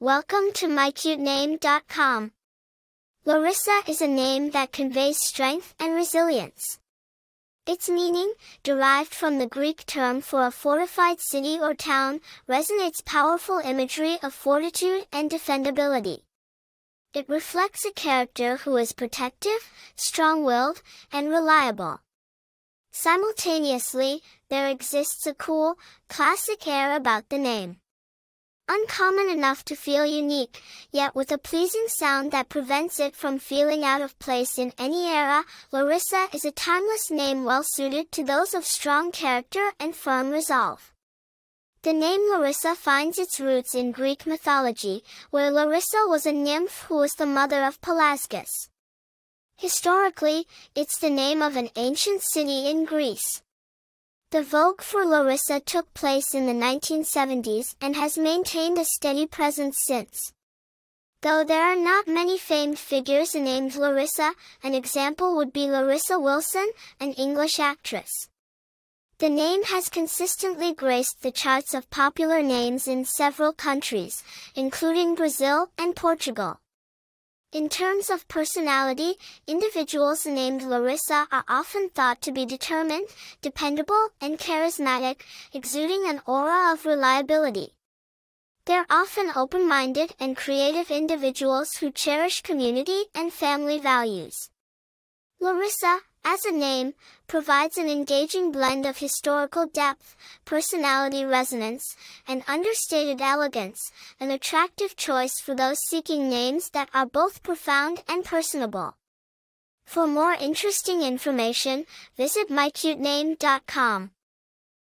Welcome to mycutename.com. Larissa is a name that conveys strength and resilience. Its meaning, derived from the Greek term for a fortified city or town, resonates powerful imagery of fortitude and defendability. It reflects a character who is protective, strong-willed, and reliable. Simultaneously, there exists a cool, classic air about the name. Uncommon enough to feel unique, yet with a pleasing sound that prevents it from feeling out of place in any era, Larissa is a timeless name well suited to those of strong character and firm resolve. The name Larissa finds its roots in Greek mythology, where Larissa was a nymph who was the mother of Pelasgus. Historically, it's the name of an ancient city in Greece. The vogue for Larissa took place in the 1970s and has maintained a steady presence since. Though there are not many famed figures named Larissa, an example would be Larissa Wilson, an English actress. The name has consistently graced the charts of popular names in several countries, including Brazil and Portugal. In terms of personality, individuals named Larissa are often thought to be determined, dependable, and charismatic, exuding an aura of reliability. They're often open-minded and creative individuals who cherish community and family values. Larissa, as a name, provides an engaging blend of historical depth, personality resonance, and understated elegance, an attractive choice for those seeking names that are both profound and personable. For more interesting information, visit mycutename.com.